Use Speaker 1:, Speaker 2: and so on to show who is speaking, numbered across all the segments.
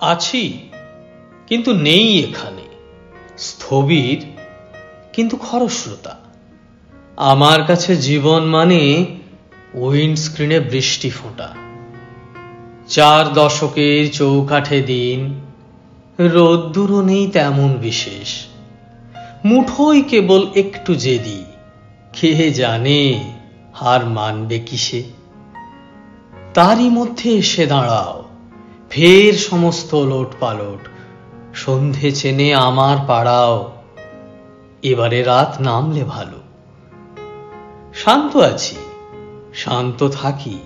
Speaker 1: আছি, কিন্তু নেই এখানে। স্থবির, কিন্তু খরস্রোতা। আমার কাছে জীবন মানে উইন্ড স্ক্রিনে বৃষ্টি ফোঁটা। চার দশকের চৌকাঠে দিন, রোদ্দুরও নেই তেমন বিশেষ। মুঠোই কেবল একটু জেদি কে জানে হার মানবে কিসে। তারই মধ্যে এসে দাঁড়াও ফের সমস্ত লোট পালট সন্ধে চেনে আমার পাড়াও। এবারে রাত নামলে ভালো। শান্ত আছি, শান্ত থাকি।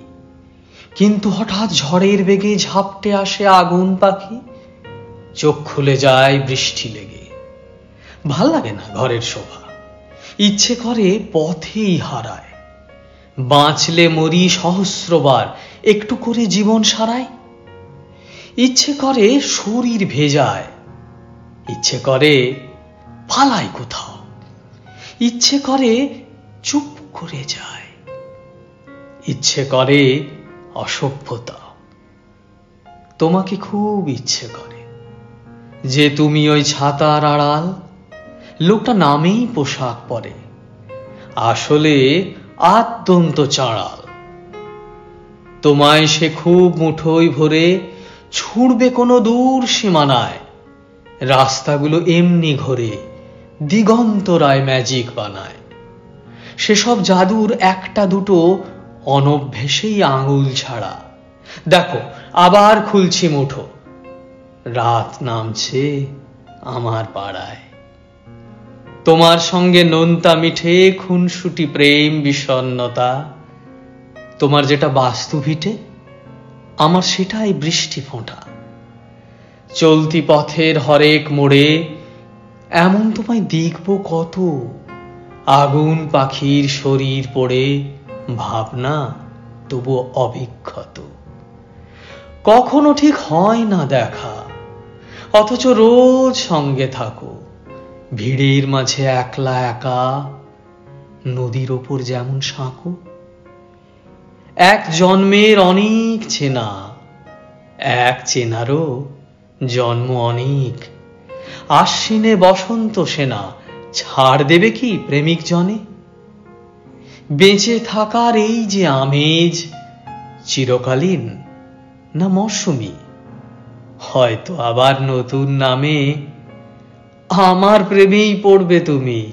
Speaker 1: কিন্তু হঠাৎ ঝড়ের বেগে ঝাপটে আসে আগুন পাখি। চোখ খুলে যায় বৃষ্টি লেগে। ভালো লাগে না ঘরের শোভা। ইচ্ছে করে পথেই হারায়। বাঁচলে মরি সহস্রবার। একটু করে জীবন সারায় ইচ্ছে করে শরীর ভেজায়, ইচ্ছে করে পালাই কোথাও, ইচ্ছে করে চুপ করে যায়, ইচ্ছে করে অসভ্যতা। তোমাকে খুব ইচ্ছে করে যে তুমি ওই ছাতার আড়াল, লোকটা নামেই পোশাক পরে, আসলে আত্যন্ত চাঁড়াল। তোমায় সে খুব মুঠোই ভরে ছুঁড়বে কোনো দূর সীমানায়। রাস্তাগুলো এমনি ঘোরে দিগন্তরায় ম্যাজিক বানায়। সেসব জাদুর একটা দুটো অনভ্যেসেই আঙুল ছাড়া। দেখো, আবার খুলছি মুঠো। রাত নামছে আমার পাড়ায়। তোমার সঙ্গে নোনতা মিঠে খুনসুটি প্রেম বিষণ্নতা। তোমার যেটা বাস্তু ভিটে আমার সেটাই বৃষ্টি ফোঁটা। চলতি পথের হরেক মোড়ে এমন তোমায় দেখব কত। আগুন পাখির শরীর পড়ে, ভাবনা তবু অভিক্ষত কখনো ঠিক হয় না দেখা, অথচ রোজ সঙ্গে থাকো। ভিড়ের মাঝে একলা একা, নদীর ওপর যেমন সাঁকো এক জন্মের অনেক চেনা, এক চেনারও জন্ম অনেক। আশ্বিনে বসন্ত সেনা, ছাড় দেবে কি প্রেমিক জনে? বেঁচে থাকার এই যে আমেজ, চিরকালীন না মরশুমি হয়তো আবার নতুন নামে আমার প্রেমেই পড়বে তুমি।